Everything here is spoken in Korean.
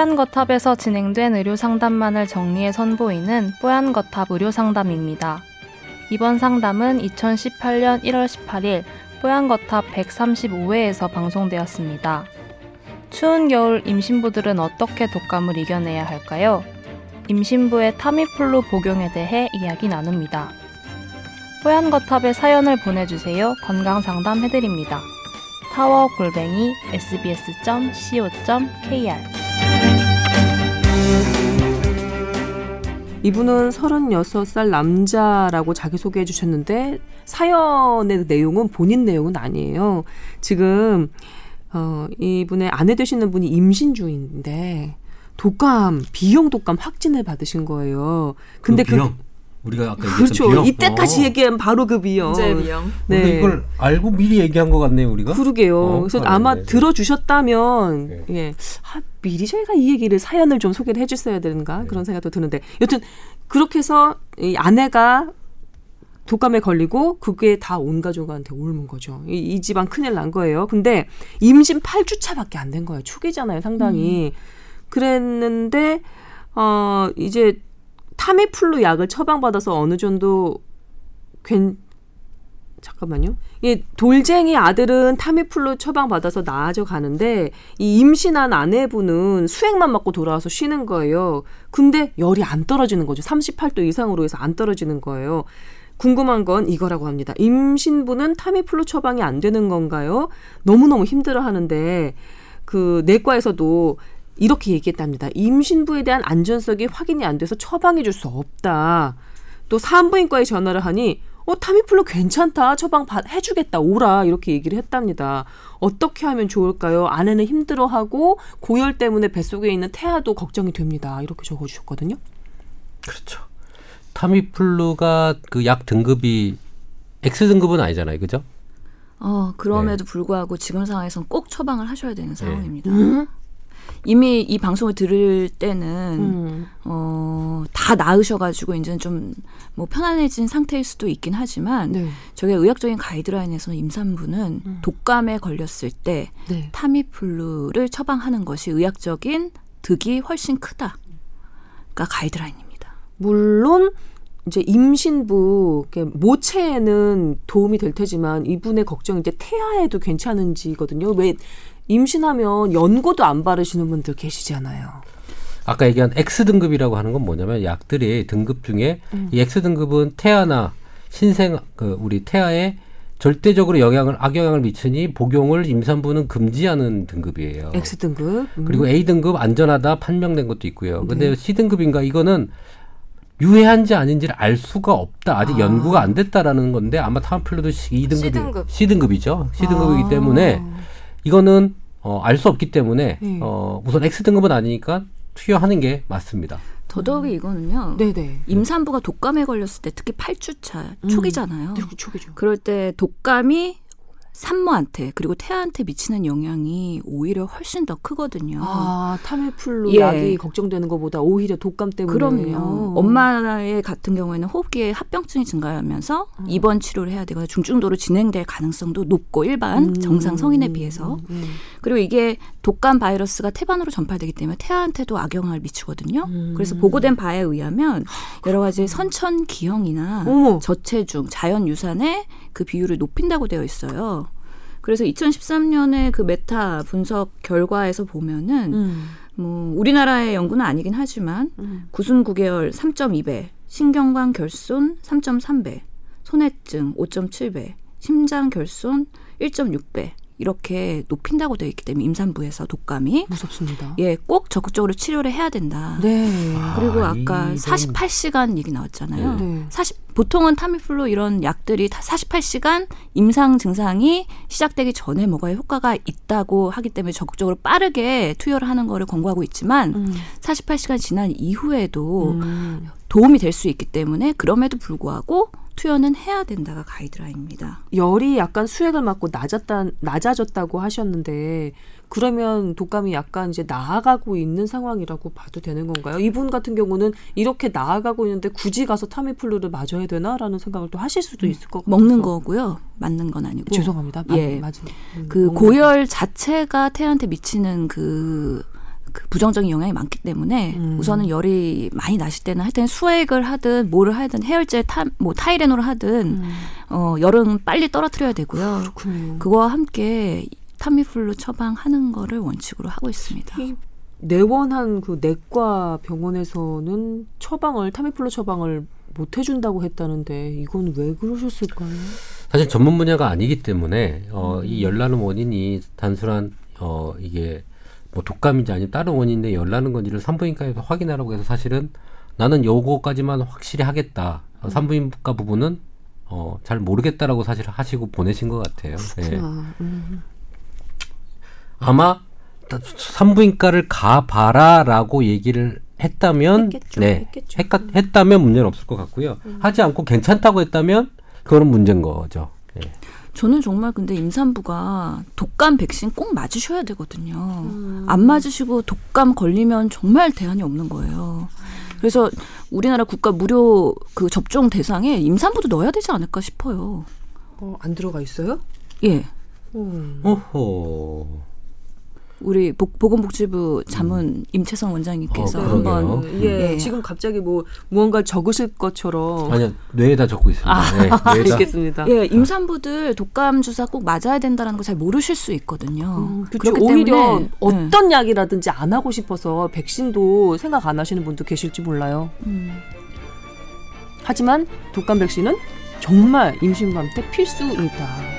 뽀얀거탑에서 진행된 의료 상담만을 정리해 선보이는 뽀얀거탑 의료 상담입니다. 이번 상담은 2018년 1월 18일 뽀얀거탑 135회에서 방송되었습니다. 추운 겨울 임신부들은 어떻게 독감을 이겨내야 할까요? 임신부의 타미플루 복용에 대해 이야기 나눕니다. 뽀얀거탑에 사연을 보내주세요. 건강상담 해드립니다. 타워 골뱅이 sbs.co.kr 이분은 36살 남자라고 자기소개해 주셨는데 사연의 내용은 본인 내용은 아니에요. 지금 어, 이분의 아내 되시는 분이 임신 중인데 독감, 비형 독감 확진을 받으신 거예요. 근데 그 비형 우리가 아까 그렇죠. 비형. 이때까지 어. 얘기한 바로 그. 이제 비형. 우리가 이걸 알고 미리 얘기한 것 같네요, 우리가. 그러게요. 어, 그래서 네, 아마 네. 들어주셨다면 네. 예, 아, 미리 저희가 이 얘기를 사연을 좀 소개를 해줬어야 네. 되는가 그런 생각도 드는데 여튼 그렇게 해서 이 아내가 독감에 걸리고 그게 다 온 가족한테 옮은 거죠. 이, 이 집안 큰일 난 거예요. 근데 임신 8주차밖에 안 된 거예요. 초기잖아요, 상당히. 그랬는데 어 이제 타미플루 약을 처방받아서 어느 정도 괜 잠깐만요. 이 돌쟁이 아들은 타미플루 처방받아서 나아져 가는데 이 임신한 아내분은 수액만 맞고 돌아와서 쉬는 거예요. 근데 열이 안 떨어지는 거죠. 38도 이상으로 해서 안 떨어지는 거예요. 궁금한 건 이거라고 합니다. 임신부는 타미플루 처방이 안 되는 건가요? 너무너무 힘들어 하는데 그 내과에서도 이렇게 얘기했답니다. 임신부에 대한 안전성이 확인이 안 돼서 처방해 줄 수 없다. 또 산부인과에 전화를 하니 어 타미플루 괜찮다 처방 받, 해주겠다 오라 이렇게 얘기를 했답니다. 어떻게 하면 좋을까요? 아내는 힘들어하고 고열 때문에 뱃속에 있는 태아도 걱정이 됩니다. 이렇게 적어주셨거든요. 그렇죠. 타미플루가 그 약 등급이 X 등급은 아니잖아요, 그죠? 어, 그럼에도 불구하고 지금 상황에선 꼭 처방을 하셔야 되는 상황입니다. 음? 이미 이 방송을 들을 때는 음. 어, 다 나으셔가지고 이제는 좀 뭐 편안해진 상태일 수도 있긴 하지만 네. 저게 의학적인 가이드라인에서는 임산부는 음. 독감에 걸렸을 때 네. 타미플루를 처방하는 것이 의학적인 득이 훨씬 크다가 가이드라인입니다. 물론 이제 임신부 모체에는 도움이 될 테지만 이분의 걱정이 이제 태아에도 괜찮은지거든요. 왜 임신하면 연고도 안 바르시는 분들 계시잖아요. 아까 얘기한 X 등급이라고 하는 건 뭐냐면 약들이 등급 중에 음. 이 X 등급은 태아나 신생 그 우리 태아에 절대적으로 영향을 악영향을 미치니 복용을 임산부는 금지하는 등급이에요. X 등급. 음. 그리고 A 등급 안전하다 판명된 것도 있고요. 근데 네. C 등급인가 이거는 유해한지 아닌지를 알 수가 없다. 아직 아. 연구가 안 됐다라는 건데 아마 C 등급이 C등급. C 등급이죠. C 등급이기 아. 때문에 이거는 어, 알 수 없기 때문에 네. 어, 우선 X 등급은 아니니까 투여하는 게 맞습니다. 더더욱이 이거는요. 네네. 임산부가 독감에 걸렸을 때 특히 8주차 초기잖아요. 네, 초기죠. 그럴 때 독감이 산모한테 그리고 태아한테 미치는 영향이 오히려 훨씬 더 크거든요. 아 타미플루 예. 약이 걱정되는 것보다 오히려 독감 때문에. 그럼요. 엄마의 같은 경우에는 호흡기에 합병증이 증가하면서 음. 입원 치료를 해야 되고 중증도로 진행될 가능성도 높고 일반 음. 정상 성인에 비해서 음. 그리고 이게 독감 바이러스가 태반으로 전파되기 때문에 태아한테도 악영향을 미치거든요. 음. 그래서 보고된 바에 의하면 여러 가지 선천 기형이나 어머. 저체중, 자연 유산의 그 비율을 높인다고 되어 있어요. 그래서 2013년에 그 메타 분석 결과에서 보면은 음. 뭐 우리나라의 연구는 아니긴 하지만 음. 구순 9개월 3.2배, 신경관 결손 3.3배, 소뇌증 5.7배, 심장 결손 1.6배 이렇게 높인다고 되어 있기 때문에 임산부에서 독감이 무섭습니다. 예, 꼭 적극적으로 치료를 해야 된다. 네. 그리고 아, 아까 이건- 48시간 얘기 나왔잖아요. 네. 40 보통은 타미플루 이런 약들이 다 48시간 임상 증상이 시작되기 전에 먹어야 효과가 있다고 하기 때문에 적극적으로 빠르게 투여를 하는 거를 권고하고 있지만 음. 48시간 지난 이후에도 음. 도움이 될 수 있기 때문에 그럼에도 불구하고 투여는 해야 된다가 가이드라인입니다. 열이 약간 수액을 맞고 낮았다 낮아졌다고 하셨는데 그러면 독감이 약간 이제 나아가고 있는 상황이라고 봐도 되는 건가요? 이분 같은 경우는 이렇게 나아가고 있는데 굳이 가서 타미플루를 맞아야 되나라는 생각을 또 하실 수도 있을 것 같아요. 먹는 거고요. 맞는 건 아니고. 죄송합니다. 예. 맞, 맞, 음, 그 고열 자체가 태아한테 미치는 그 그 부정적인 영향이 많기 때문에 음. 우선은 열이 많이 나실 때는 하여튼 수액을 하든 뭐를 하든 해열제 타, 뭐 타이레놀을 하든 어 열은 빨리 떨어뜨려야 되고요. 그렇군요. 그거와 함께 타미플루 처방하는 거를 원칙으로 하고 있습니다. 이 내원한 그 내과 병원에서는 처방을 타미플루 처방을 못 해준다고 했다는데 이건 왜 그러셨을까요? 사실 전문 분야가 아니기 때문에 어, 이 열나는 원인이 단순한 어, 이게 뭐 독감인지 아니면 다른 원인인데 열나는 건지를 산부인과에서 확인하라고 해서 사실은 나는 요거까지만 확실히 하겠다. 어, 산부인과 부분은 어, 잘 모르겠다라고 사실 하시고 보내신 것 같아요. 예. 아, 음. 아마 다- 산부인과를 가봐라라고 얘기를 했다면 했겠죠, 네 했겠죠. 했, 했다면 문제는 없을 것 같고요. 하지 않고 괜찮다고 했다면 그거는 문제인 거죠. 예. 저는 정말 근데 임산부가 독감 백신 꼭 맞으셔야 되거든요. 음. 안 맞으시고 독감 걸리면 정말 대안이 없는 거예요. 그래서 우리나라 국가 무료 그 접종 대상에 임산부도 넣어야 되지 않을까 싶어요. 어, 안 들어가 있어요? 예. 음. 오호. 우리 복, 보건복지부 자문 임채성 원장님께서 어, 한번. 예, 예. 지금 갑자기 뭐 무언가를 적으실 것처럼 아니요 뇌에다 적고 있습니다. 네, 뇌에다. 알겠습니다. 예, 임산부들 독감 주사 꼭 맞아야 된다는 거 잘 모르실 수 있거든요. 음, 그렇죠. 그렇기 오히려 때문에 네. 어떤 약이라든지 안 하고 싶어서 백신도 생각 안 하시는 분도 계실지 몰라요. 음. 하지만 독감 백신은 정말 임신맘 때 필수이다.